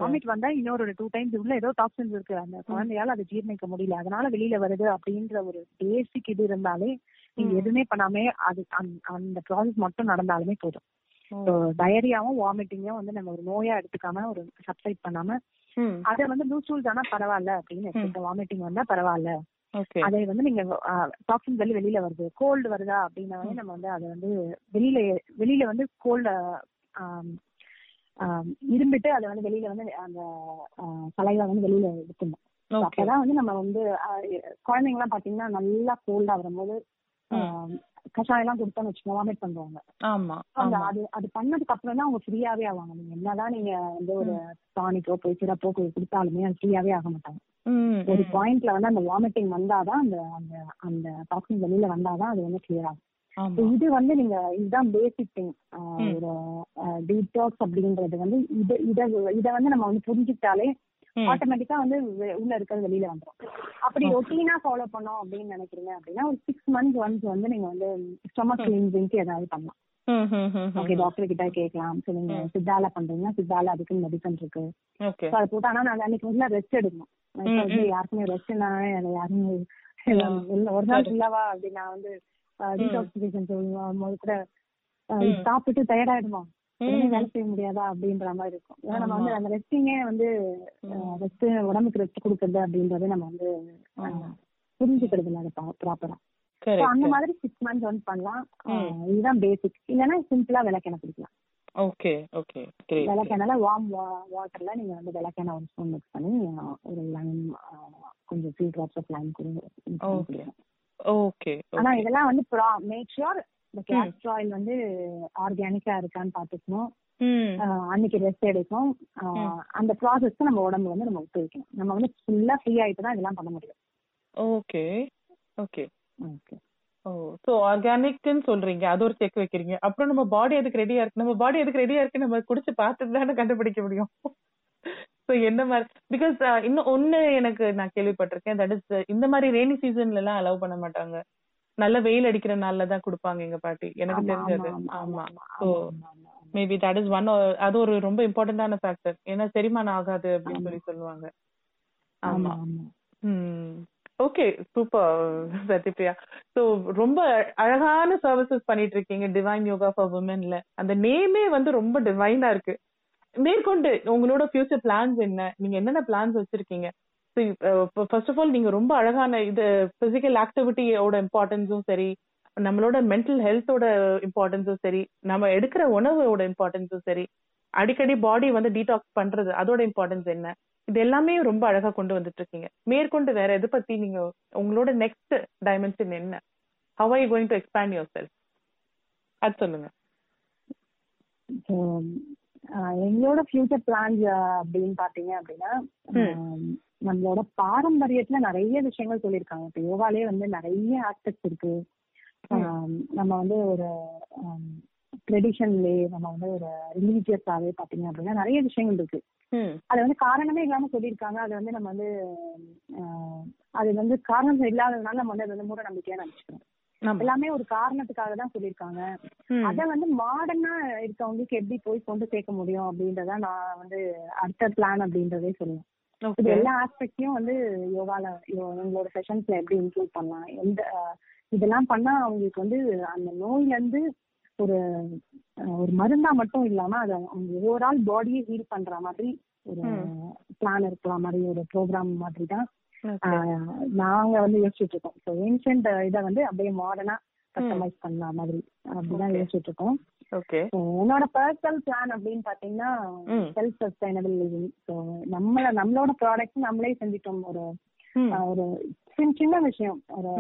வாமிட் வந்தா இன்னொரு டூ டைம்ஸ் உள்ள ஏதோ டாக்ஸின்ஸ் இருக்கு. அந்த குழந்தையால அதை ஜீர்ணிக்க முடியல. அதனால வெளியில வருது அப்படின்ற ஒரு பேசிக் இது இருந்தாலே நீங்க எதுவுமே பண்ணாமே அது அந்த- ப்ராசஸ் மட்டும் நடந்தாலுமே போதும். டயரியாவும் வாமிட்டிங்கும் வந்து நம்ம ஒரு நோயா எடுத்துக்காம ஒரு சப்சைட் பண்ணாம அதை வந்து லூஸ் டூல்ஸ் ஆனா பரவாயில்ல அப்படின்னு வாமிட்டிங் வந்தா பரவாயில்ல. அதை வந்து நீங்க டாக்ஸின் வெளி வெளியில வருது. கோல்டு வருதா அப்படின்னாவே நம்ம வந்து அதை வந்து வெளியில வெளியில வந்து கோல்ட இரும்பிட்டு அதை வந்து வெளியில வந்து அந்த சலைவா வந்து வெளியில ஓகே. அப்பதான் வந்து நம்ம வந்து குழந்தைங்க எல்லாம் பாத்தீங்கன்னா நல்லா கோல்டா வரும்போது கஷாயம் எல்லாம் கொடுத்தோம்னு வச்சுக்கோங்க வாமிட் பண்றாங்க ஆமா அந்த அது அது பண்ணதுக்கு அப்புறம் தான் அவங்க ஃப்ரீயாவே ஆவாங்க. நீங்க என்னதான் நீங்க வந்து ஒரு டானிக்கோ போய் சிறப்போ கொடுத்தாலுமே அது ஃப்ரீயாவே ஆக மாட்டாங்க. ஒரு. பாயிண்ட்ல வந்து அந்த வாமிட்டிங் வந்தாதான் அந்த அந்த அந்த டாக்ஸின் வெளியில வந்தாதான் அது வந்து கிளியர் ஆகும். இது வந்து நீங்க இதுதான் பேசிக் திங். ஒரு டீடாக்ஸ் அப்படின்றது வந்து இது இத இத வந்து நம்ம வந்து புரிஞ்சுக்கிட்டாலே. ஆட்டோமேட்டிக்கா வந்து உள்ள இருக்கிறது வெளியில வந்துரும். அப்படி. ரொட்டீனா ஃபாலோ பண்ணோம் அப்படின்னு நினைக்கிறீங்க அப்படின்னா ஒரு சிக்ஸ் மந்த்ஸ் ஒன்ஸ் வந்து நீங்க வந்து ஸ்டொமக் கிளீன்சிங்க்கு ஏதாவது பண்ணலாம். ஓகே டாக்டர் கிட்ட கேட்கலாம். சோ நீங்க. சித்தால பண்றீங்கன்னா சித்தால அதுக்கு மெடிசன் இருக்கு. So அதை போட்டு ஆனா நான் அன்னைக்கு வந்து ரெஸ்ட் எடுக்கணும். யாருக்குமே ரெஸ்ட்னா யாரும் இல்ல. ஒரு நாள் இல்லவா அப்படி நான் வந்து டீடாக்சிபிகேஷன் சொல்லுவோம். கூட. சாப்பிட்டு டயர்ட் ஆயிடுமா உடனே ம். வேலை செய்ய முடியாதா அப்படின்ற மாதிரி இருக்கும். ஏன்னா நம்ம வந்து. அந்த ரெஸ்டிங்கே வந்து. ரெஸ்ட் உடம்புக்கு ரெஸ்ட் கொடுக்கறது அப்படின்றத நம்ம வந்து புரிஞ்சுக்கிறது இல்லை ப்ராப்பரா. அந்த மாதிரி சிக்ஸ் மந்த்ஸ் வந்து பண்ணலாம். இதுதான் பேசிக் இல்லைன்னா சிம்பிளா விளக்கெண்ணெய் குடிக்கலாம். ஓகே ஓகே விளக்கெண்ணெய்ல வார்ம் வாட்டர்ல நீங்க வந்து விளக்கெண்ணெய் ஒரு ஸ்பூன் மிக்ஸ் பண்ணி ஒரு லைம் கொஞ்சம் few drops of lime Okay. குடிக்கலாம். ஓகே ஆனா இதெல்லாம் வந்து மேக் ஷுர் இந்த கேஸ்டர் ஆயில் வந்து ஆர்கானிக்கா இருக்கான்னு பாத்துக்கணும். அன்னைக்கு ரெஸ்ட் எடுக்கும். அந்த ப்ராசஸ்க்கு நம்ம உடம்பு வந்து நம்ம ஒத்துழைக்கணும் நம்ம வந்து ஃபுல்லா ஃப்ரீ ஆயிட்டு தான் இதெல்லாம் பண்ண முடியும். Okay. Okay. Okay. Oh so ஆர்கானிக்னு சொல்றீங்க. அது ஒரு செக் வைக்கிறீங்க. அப்புறம் நம்ம பாடி அதுக்கு ரெடியா இருக்கு? நம்ம பாடி அதுக்கு ரெடியா இருக்கு? நம்ம குடிச்சு பார்த்துட்டு தானே கண்டுபிடிக்க முடியும். சோ என்ன மாதிரி பிகாஸ் இன்னும் ஒண்ணு எனக்கு நான் கேள்விப்பட்டிருக்கேன். தட் இஸ் இந்த மாதிரி ரெய்னி சீசன்ல எல்லாம் அலோவ் பண்ண மாட்டாங்க. நல்ல வெயில் அடிக்கிற நாள்ல தான் கொடுப்பாங்க எங்க பாட்டி. எனக்கு தெரிஞ்சது ஆமா So, maybe that is one அது ஒரு ரொம்ப இம்பார்ட்டன்டான ஃபேக்டர் ஏன்னா செரிமானம் ஆகாது அப்படின்னு சொல்லி சொல்லுவாங்க. ஆமா ஓகே சூப்பர் சத்யபிரியா. ஸோ ரொம்ப அழகான சர்வீசஸ் பண்ணிட்டு இருக்கீங்க டிவைன் யோகா ஃபார் உமன்ல அந்த நேமே வந்து ரொம்ப டிவைனா இருக்கு. மேற்கொண்டு உங்களோட ஃபியூச்சர் பிளான்ஸ் என்ன? நீங்க என்னென்ன பிளான்ஸ் வச்சிருக்கீங்க? ஃபர்ஸ்ட் ஆஃப் ஆல் நீங்க ரொம்ப அழகான இது பிசிக்கல் ஆக்டிவிட்டியோட இம்பார்ட்டன்ஸும் சரி நம்மளோட மென்டல் ஹெல்த்தோட இம்பார்ட்டன்ஸும் சரி நம்ம எடுக்கிற உணவோட இம்பார்ட்டன்ஸும் சரி அடிக்கடி பாடி வந்து டீடாக்ஸ் பண்றது அதோட இம்பார்ட்டன்ஸ் என்ன? இது எல்லாமே ரொம்ப அழகா கொண்டு வந்துட்டு இருக்கீங்க மேற்கொண்டு வேற எதை பத்தி நீங்க உங்களோட நெக்ஸ்ட் டைமென்ஷன் என்ன? How I going to expand your self அது சொல்லுங்க. ஆஹ் எங்களோட ஃபியூச்சர் பிளான்ஸ் அப்படின்னு பாத்தீங்க அப்படின்னா நம்மளோட பாரம்பரியத்துல நிறைய விஷயங்கள் சொல்லியிருக்காங்க. இப்ப யோகாலே வந்து நிறைய ஆஸ்பெக்ட்ஸ் இருக்கு. நம்ம வந்து ஒரு ட்ரெடிஷன்லே நம்ம வந்து ஒரு ரிலீஜியஸாவே பாத்தீங்க அப்படின்னா நிறைய விஷயங்கள் இருக்கு. அது வந்து காரணமே இல்லாம சொல்லியிருக்காங்க. அது வந்து நம்ம வந்து அது வந்து காரணம் இல்லாததுனால நம்ம வந்து அது வந்து மூட நம்பிக்கையா நினைச்சுக்கிறோம். எல்லாமே ஒரு காரணத்துக்காக தான் சொல்லியிருக்காங்க. அத வந்து மாடர்னா இருக்கவங்களுக்கு எப்படி போய் கொண்டு சேர்க்க முடியும் அப்படின்றத நான் வந்து அடுத்த பிளான் அப்படின்றதே சொல்லுவேன் இது எல்லா ஆஸ்பெக்டையும் வந்து யோகால உங்களோட செஷன்ஸ்ல எப்படி இன்க்ளூட் பண்ணலாம்? எந்த இதெல்லாம் பண்ணா அவங்களுக்கு வந்து அந்த நோயில இருந்து ஒரு ஒரு மருந்தா மட்டும் இல்லாம அது அவங்க ஓவரால் பாடியை ஹீல் பண்ற மாதிரி ஒரு பிளான் இருக்கலாம் மாதிரி ஒரு ப்ரோக்ராம் மாதிரி தான் நாங்க வந்து யோசிச்சுட்டு இருக்கோம். ஸோ ஏன்ஷியன்ட் இதை வந்து அப்படியே மாடர்னா கஸ்டமைஸ் பண்ண மாதிரி அப்படிதான். யோசிச்சுட்டு இருக்கோம். ஓகே. என்னோட பர்சனல் பிளான் அப்படின்னு பாத்தீங்கன்னா. செல்ஃப் சஸ்டைனபிள் ஸோ நம்மள நம்மளோட ப்ராடக்ட் நம்மளே செஞ்சுட்டோம். ஒரு ஒரு சின்ன விஷயம். ஒரு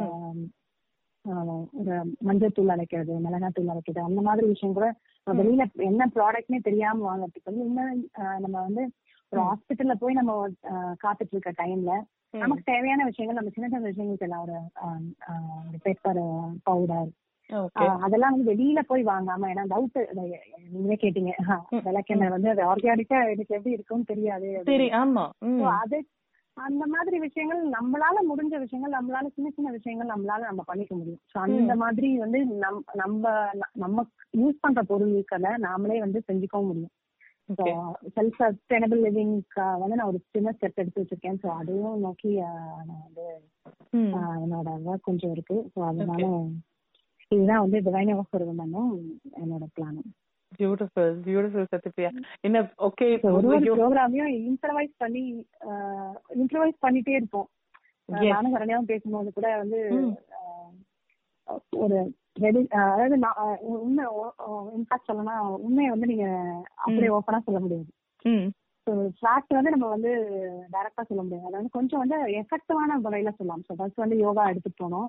ஒரு மஞ்சள் தூள் அரைக்கிறது மிளகாத்தூள் அரைக்கிறது அந்த மாதிரி விஷயம் கூட வெளியில என்ன ப்ராடக்ட்னே தெரியாம வாங்கறதுக்கு வந்து இன்னும் நம்ம வந்து ஒரு ஹாஸ்பிட்டல்ல போய் நம்ம காத்துட்டு இருக்க டைம்ல. நமக்கு தேவையான விஷயங்கள் நம்ம சின்ன சின்ன விஷயங்கள் எல்லாம் ஒரு பெப்பர் பவுடர் அதெல்லாம் வந்து வெளியில போய் வாங்காம ஏன்னா டவுட் நீங்களே கேட்டீங்க. விளக்கெண்ணெய் வந்து அது ஆர்கானிக்கா எனக்கு எப்படி இருக்கும்னு தெரியாது ஆமா அது அந்த மாதிரி விஷயங்கள் நம்மளால முடிஞ்ச விஷயங்கள் நம்மளால சின்ன சின்ன விஷயங்கள் நம்மளால நம்ம பண்ணிக்க முடியும். ஸோ அந்த மாதிரி வந்து நம் நம்ம நம்ம யூஸ் பண்ற பொருட்களை நாமளே வந்து செஞ்சுக்கவும் முடியும். செல்ஃப் சஸ்டைனபிள் லிவிங்க்கு வந்து நான் ஒரு சின்ன ஸ்டெப் எடுத்து வச்சிருக்கேன். ஸோ அதையும் நோக்கி நான் வந்து என்னோட ஒர்க் கொஞ்சம் இருக்கு. ஸோ அதனால இதுதான் வந்து டிவைன் ஆஃப் ஒரு விமனும் என்னோட பிளானும் பியூட்டிஃபுல் பியூட்டிஃபுல் சத்யபிரியா. என்ன ஓகே ஒரு ப்ரோக்ராமையும் இம்ப்ரவைஸ் பண்ணி இம்ப்ரவைஸ் பண்ணிட்டே இருப்போம். நானும் சரணியாவும் பேசும்போது கூட வந்து ஒரு அதாவது உண்மை இன்ஃபேக்ட் சொல்லணும்னா உண்மையை வந்து நீங்க அப்படியே ஓப்பனா சொல்ல முடியாது. ஸோ ஃபேக்ட் வந்து நம்ம வந்து டைரக்டா சொல்ல முடியாது. அதாவது கொஞ்சம் வந்து எஃபெக்டிவான முறையில சொல்லலாம். ஸோ ஃபர்ஸ்ட் வந்து யோகா எடுத்துட்டு போனோம்.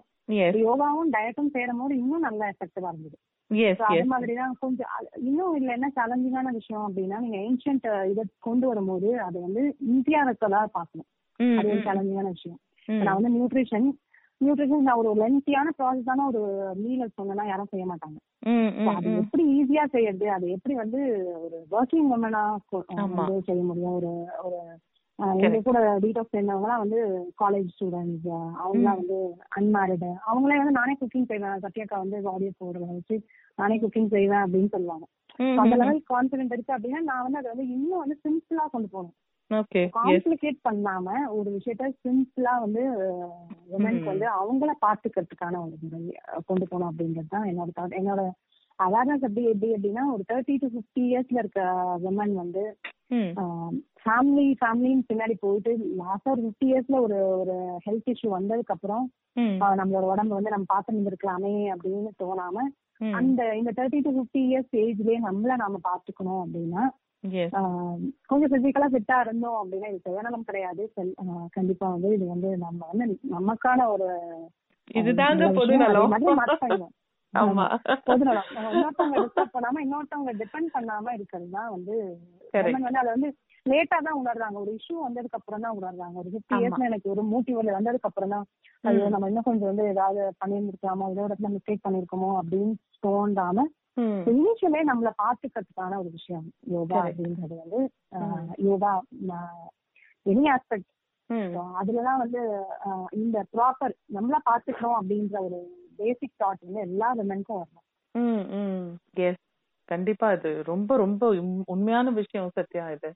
யோகாவும் டயட்டும் சேரும் போது இன்னும் நல்ல எஃபெக்டிவா இருந்தது. அது எஸ் மாதிரி தான் கொஞ்சம் இன்னும் இதுல என்ன சேலஞ்சிங்கான விஷயம் அப்படின்னா நீங்க ஏன்ஷியன்ட் இதை கொண்டு வரும்போது அது வந்து இந்தியாவுக்குலாம் பார்க்கணும். அது ஒரு சேலஞ்சிங்கான விஷயம். நான் வந்து நியூட்ரிஷன் நியூட்ரிஷன் ஒரு லென்த்தியான ப்ராசஸான ஒரு மீல் சொன்னா யாரும் செய்ய மாட்டாங்க. அது எப்படி ஈஸியா செய்யறது? அது எப்படி வந்து ஒரு ஒர்க்கிங் உமனா செய்ய முடியும்? ஒரு ஒரு எங்க கூட டீடாக்ஸ் சேர்ந்தவங்கலாம் வந்து காலேஜ் ஸ்டூடெண்ட்ஸ் அவங்கலாம் வந்து அன்மேரிடு அவங்களே வந்து நானே குக்கிங் செய்வேன். சத்யாக்கா வந்து ஆடியோ போடுறத வச்சு நானே குக்கிங் செய்வேன் அப்படின்னு சொல்லுவாங்க. அந்த லெவல் கான்பிடென்ட் இருக்கு அப்படின்னா நான் வந்து அதை வந்து இன்னும் வந்து சிம்பிளா கொண்டு போகணும். காம்ப்ளிகேட் பண்ணாம ஒரு விஷயத்த சிம்பிளா வந்து உமனுக்கு வந்து அவங்கள பாத்துக்கிறதுக்கான ஒரு முறை கொண்டு போகணும் அப்படின்றது தான் என்னோட. என்னோட அவேர்னஸ் எப்படி எப்படி அப்படின்னா ஒரு தேர்ட்டி டு ஃபிஃப்டி இயர்ஸ்ல இருக்க விமன் வந்து ஃபேமிலி ஃபேமிலின்னு பின்னாடி போயிட்டு லாஸ்டா ஒரு ஃபிஃப்டி இயர்ஸ்ல ஒரு ஒரு ஹெல்த் இஷ்யூ வந்ததுக்கு அப்புறம் நம்மளோட உடம்பு வந்து நம்ம பார்த்து இருந்திருக்கலாமே அப்படின்னு தோணாம அந்த இந்த தேர்ட்டி டு ஃபிஃப்டி இயர்ஸ் ஏஜ்லயே நம்மள நாம பாத்துக்கணும் அப்படின்னா கொஞ்சம் பிசிக்கலா ஃபிட்டா இருந்தோம் அப்படின்னா இது சுயநலம் கிடையாது. கண்டிப்பா வந்து இது வந்து நம்ம வந்து நமக்கான ஒரு இதுதாங்க நல்ல பொது விஷயம். அதே நலம் மாதிரி மத்தவங்க. ஆமா. பொது நலம் நம்ம இன்னொருத்தவங்க டிஸ்டர்ப் பண்ணாம இன்னொருத்தவங்க டிபெண்ட் பண்ணாம இருக்கிறது தான் வந்து வந்து அதை வந்து லேட்டா தான் உணர்றாங்க. ஒரு இஷ்யூ வந்ததுக்கு அப்புறம் தான் உணர்றாங்க. ஒரு ஃபிஃப்டி. இயர்ஸ்ல எனக்கு ஒரு மோட்டிவ் வந்ததுக்கு அப்புறம் தான் ஐயோ நம்ம இன்னும் கொஞ்சம் வந்து ஏதாவது பண்ணியிருந்திருக்கலாமோ ஏதோ இடத்துல மிஸ்டேக் பண்ணிருக்கோமோ அப்படின்னு தோண்டாம இனிஷியலே நம்மள பாத்துக்கிறதுக்கான ஒரு விஷயம். யோகா. அப்படின்றது வந்து யோகா எனி ஆஸ்பெக்ட் அதுலதான் வந்து இந்த ப்ராப்பர் நம்மள பாத்துக்கணும் அப்படின்ற ஒரு பேசிக் தாட் வந்து எல்லா விமனுக்கும் வரணும். கண்டிப்பா இது ரொம்ப ரொம்ப உண்மையான விஷயம் சத்யா இது.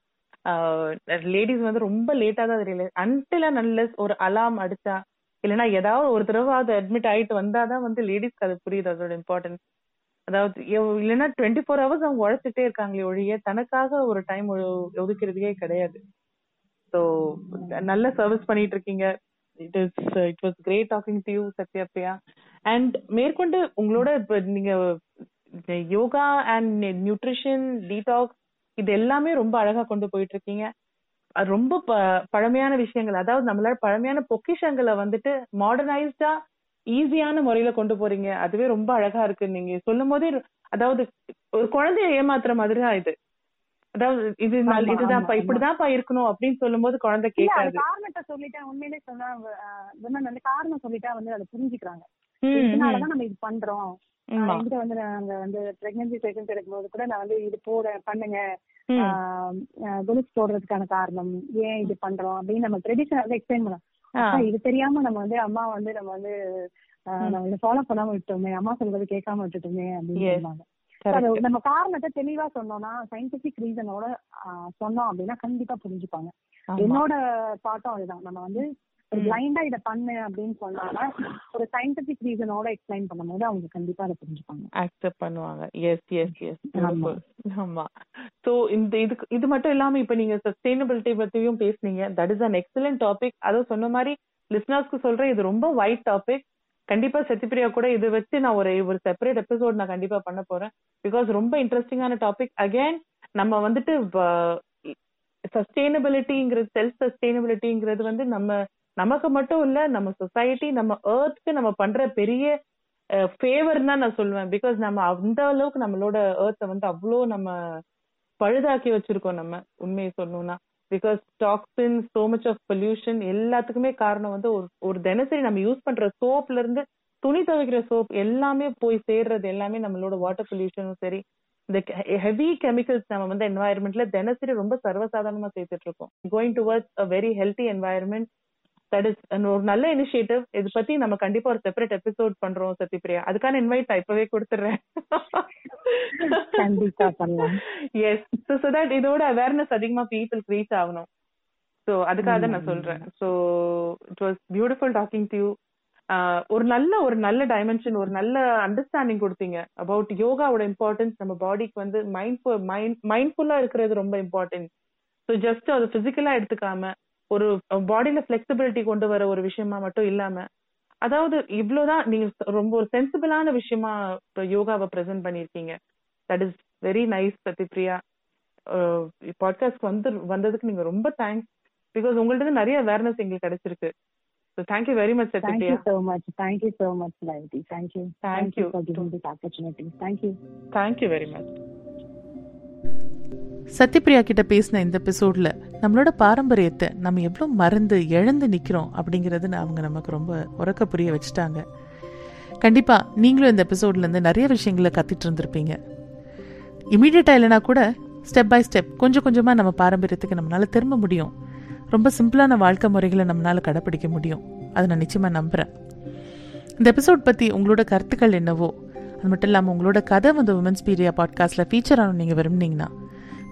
லேடிஸ் வந்து ரொம்ப லேட்டா தான் தெரியல. அன்டில் நல்ல ஒரு அலாம் அடிச்சா இல்லைன்னா ஏதாவது ஒரு தடவை அது அட்மிட் ஆயிட்டு வந்தாதான் வந்து லேடிஸ்க்கு அது புரியுது அதோட இம்பார்ட்டன்ஸ் அதாவது இல்லைன்னா டுவெண்ட்டி ஃபோர் ஹவர்ஸ் அவங்க உழைச்சிட்டே இருக்காங்களே ஒழிய தனக்காக ஒரு டைம் ஒதுக்கிறதுக்கே கிடையாது. ஸோ நல்ல சர்வீஸ் பண்ணிட்டு இருக்கீங்க. It is it was great talking to you Sathya Priya. And மேற்கொண்டு உங்களோட இப்ப நீங்க யோகா அண்ட் நியூட்ரிஷன் டீடாக்ஸ் இது எல்லாமே ரொம்ப அழகா கொண்டு போயிட்டு இருக்கீங்க. ரொம்ப ப- பழமையான விஷயங்கள். அதாவது நம்மளால பழமையான பொக்கிஷங்களை வந்துட்டு மாடர்னைஸ்டா ஈஸியான முறையில கொண்டு போறீங்க. அதுவே ரொம்ப அழகா இருக்கு. நீங்க சொல்லும் போதே அதாவது ஒரு குழந்தைய ஏமாத்துற மாதிரி தான் இது. அதாவது இது இதுதான்ப்பா. இப்படிதான்ப்பா இருக்கணும் அப்படின்னு சொல்லும் போது குழந்தை கேட்காது காரணத்தை சொல்லிட்டா உண்மையிலே சொன்னா வந்து காரணம் சொல்லிட்டா வந்து அதை புரிஞ்சுக்கிறாங்க. இதனாலதான் நம்ம இது பண்றோம். என்கிட்ட வந்து நாங்க வந்து பிரெக்னன்சி செகண்ட் எடுக்கும்போது கூட நான் வந்து இது போட பண்ணுங்க. குலுஸ் போடுறதுக்கான காரணம் ஏன் இது பண்றோம் அப்படின்னு நம்ம ட்ரெடிஷன் வந்து எக்ஸ்பிளைன் பண்ணோம் இது தெரியாம நம்ம வந்து அம்மா வந்து நம்ம வந்து நம்ம இதை ஃபாலோ பண்ணாம விட்டோமே அம்மா சொல்றது கேட்காம விட்டுட்டோமே அப்படின்னு. சொன்னாங்க நம்ம காரணத்தை தெளிவா சொன்னோம்னா சயின்டிபிக் ரீசனோட சொன்னோம் அப்படின்னா கண்டிப்பா புரிஞ்சுப்பாங்க. என்னோட பாட்டம் அதுதான் நம்ம வந்து. பிளைண்டா இத பண்ணு அப்படின்னு சொன்னாங்க. ஒரு சயின்டிபிக் ரீசனோட எக்ஸ்பிளைன் பண்ணும்போது அவங்க கண்டிப்பா அதை புரிஞ்சுப்பாங்க. அக்செப்ட் பண்ணுவாங்க. எஸ் எஸ் எஸ் ஆமா. சோ இந்த இதுக்கு இது மட்டும் இல்லாம இப்ப நீங்க சஸ்டைனபிலிட்டி பத்தியும் பேசுனீங்க. That is an excellent topic அதுவும் சொன்ன மாதிரி லிஸ்னர்ஸ்க்கு சொல்றேன். இது ரொம்ப வைட் டாபிக் கண்டிப்பா சத்யபிரியா கூட இது வச்சு நான் ஒரு ஒரு செப்பரேட் எபிசோட் நான் கண்டிப்பா பண்ண போறேன். பிகாஸ் ரொம்ப இன்ட்ரெஸ்டிங்கான டாபிக் அகைன் நம்ம வந்துட்டு சஸ்டைனபிலிட்டிங்கிறது செல்ஃப் சஸ்டைனபிலிட்டிங்கிறது வந்து நம்ம நமக்கு மட்டும் இல்ல நம்ம சொசைட்டி நம்ம ஏர்த்க்கு நம்ம பண்ற பெரிய ஃபேவர் தான் நான் சொல்லுவேன். பிகாஸ் நம்ம அந்த அளவுக்கு நம்மளோட ஏர்த்தை வந்து அவ்வளோ நம்ம பழுதாக்கி வச்சிருக்கோம் நம்ம உண்மையை சொல்லணும்னா. Because toxin so much of pollution எல்லாத்துக்குமே காரணம் வந்து ஒரு ஒரு தினசரி நம்ம யூஸ் பண்ற சோப்ல இருந்து துணி துவைக்கிற சோப் எல்லாமே போய் சேர்றது எல்லாமே நம்மளோட வாட்டர் பொல்யூஷனும் சரி. இந்த ஹெவி கெமிக்கல்ஸ் நம்ம வந்து என்வாயர்மெண்ட்ல தினசரி ரொம்ப சர்வசாதாரணமா சேர்த்துட்டு இருக்கோம். Going towards a very healthy environment that is ஒரு நல்ல இனிஷியேட்டிவ் இது பத்தி நம்ம கண்டிப்பா ஒரு செப்பரேட் எபிசோட் பண்றோம் சத்யபிரியா. அதுக்கான இன்வைட் நான் இப்பவே கொடுத்துறேன். கண்டிப்பா பண்ணலாம். எஸ் ஸோ ஸோ தட் இதோட அவேர்னஸ் அதிகமா பீப்புளுக்கு ரீச் ஆகணும். ஸோ அதுக்காக நான் சொல்றேன். So it was beautiful talking to you ஒரு நல்ல ஒரு நல்ல டைமென்ஷன் ஒரு நல்ல அண்டர்ஸ்டாண்டிங் கொடுத்தீங்க. அபவுட் யோகாவோட இம்பார்ட்டன்ஸ் நம்ம பாடிக்கு வந்து மைண்ட் மைண்ட் மைண்ட்ஃபுல்லா இருக்கிறது ரொம்ப இம்பார்ட்டன்ட் ஸோ ஜஸ்ட் அது பிசிக்கலா எடுத்துக்காம ஒரு பாடியில பிளெக்சிபிலிட்டி கொண்டு வர ஒரு விஷயமா மட்டும் இல்லாம அதாவது இவ்வளவுதான் நீங்க ரொம்ப ஒரு சென்சிபிளான விஷயமா யோகாவை பிரசென்ட் பண்ணிருக்கீங்க that is very nice Sathyapriya podcast வந்து வந்ததுக்கு நீங்க ரொம்ப தேங்க்ஸ் பிகாஸ் உங்கள்ட்ட நிறைய அவேர்னஸ் எங்களுக்கு கிடைச்சிருக்கு So thank you very much, Satyapriya. Thank you so much. Thank you so much, Lavati. Thank you. Thank, Thank you. you for giving this opportunity. Thank you. Thank you very much. Sathyapriya கிட்ட பேசின இந்த எபிசோட்ல நம்மளோட பாரம்பரியத்தை நம்ம எவ்வளோ மறந்து இழந்து நிற்கிறோம் அப்படிங்கிறது அவங்க நமக்கு ரொம்ப உறக்க புரிய வச்சுட்டாங்க. கண்டிப்பாக நீங்களும் இந்த எபிசோட்லேருந்து நிறைய விஷயங்களை கற்றுட்டு இருந்திருப்பீங்க. இமீடியட்டாக இல்லைனா கூட ஸ்டெப் பை ஸ்டெப் கொஞ்சம் கொஞ்சமாக நம்ம பாரம்பரியத்துக்கு நம்மளால திரும்ப முடியும். ரொம்ப சிம்பிளான வாழ்க்கை முறைகளை நம்மளால கடைப்பிடிக்க முடியும். அதை நான் நிச்சயமாக நம்புகிறேன் இந்த எபிசோட் பற்றி உங்களோட கருத்துக்கள் என்னவோ அது மட்டும் இல்லாமல் உங்களோட கதை வந்து உமன்ஸ் பீரியா பாட்காஸ்ட்டில் ஃபீச்சர் ஆகணும் நீங்கள் விரும்புனீங்கன்னா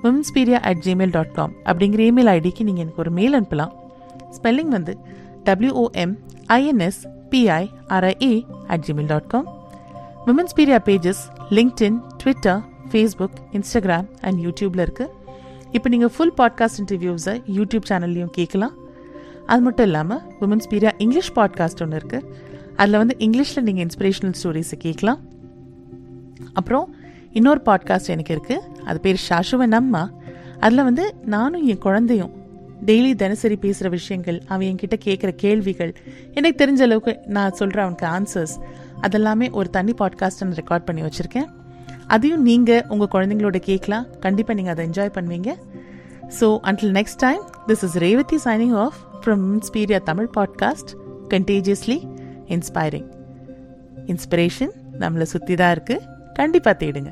women's Piriya at Gmail dot com அப்படிங்கிற இமெயில் ஐடிக்கு நீங்கள் எனக்கு ஒரு மெயில் அனுப்பலாம். ஸ்பெல்லிங் வந்து WOM INS PIRIA at Gmail dot com women's Piriya pages LinkedIn Twitter Facebook Instagram and யூடியூப்பில் இருக்குது இப்போ நீங்கள் ஃபுல் பாட்காஸ்ட் இன்டர்வியூஸை யூடியூப் சேனல்லையும் கேட்கலாம் அது மட்டும் இல்லாமல் உமன்ஸ் பீரியா இங்கிலீஷ் பாட்காஸ்ட் ஒன்று இருக்குது அதில் வந்து இங்கிலீஷில் நீங்கள் இன்ஸ்பிரேஷனல் ஸ்டோரிஸை கேட்கலாம் அப்புறம் இன்னொரு பாட்காஸ்ட் எனக்கு இருக்குது அது பேர் ஷாஷுவன் அம்மா அதில் வந்து நானும் என் குழந்தையும் டெய்லி தினசரி பேசுகிற விஷயங்கள் அவன் என்கிட்ட கேட்குற கேள்விகள் எனக்கு தெரிஞ்ச அளவுக்கு நான் சொல்கிற அவனுக்கு ஆன்சர்ஸ் அதெல்லாமே ஒரு தனி பாட்காஸ்ட் நான் ரெக்கார்ட் பண்ணி வச்சுருக்கேன். அதையும் நீங்கள் உங்கள் குழந்தைங்களோட கேட்கலாம் கண்டிப்பாக நீங்கள் அதை என்ஜாய் பண்ணுவீங்க. So until next time this is Revathi signing off from Inspiria Tamil podcast contagiously inspiring inspiration நம்மளை சுற்றி தான் இருக்குது கண்டிப்பாக தேடுங்க.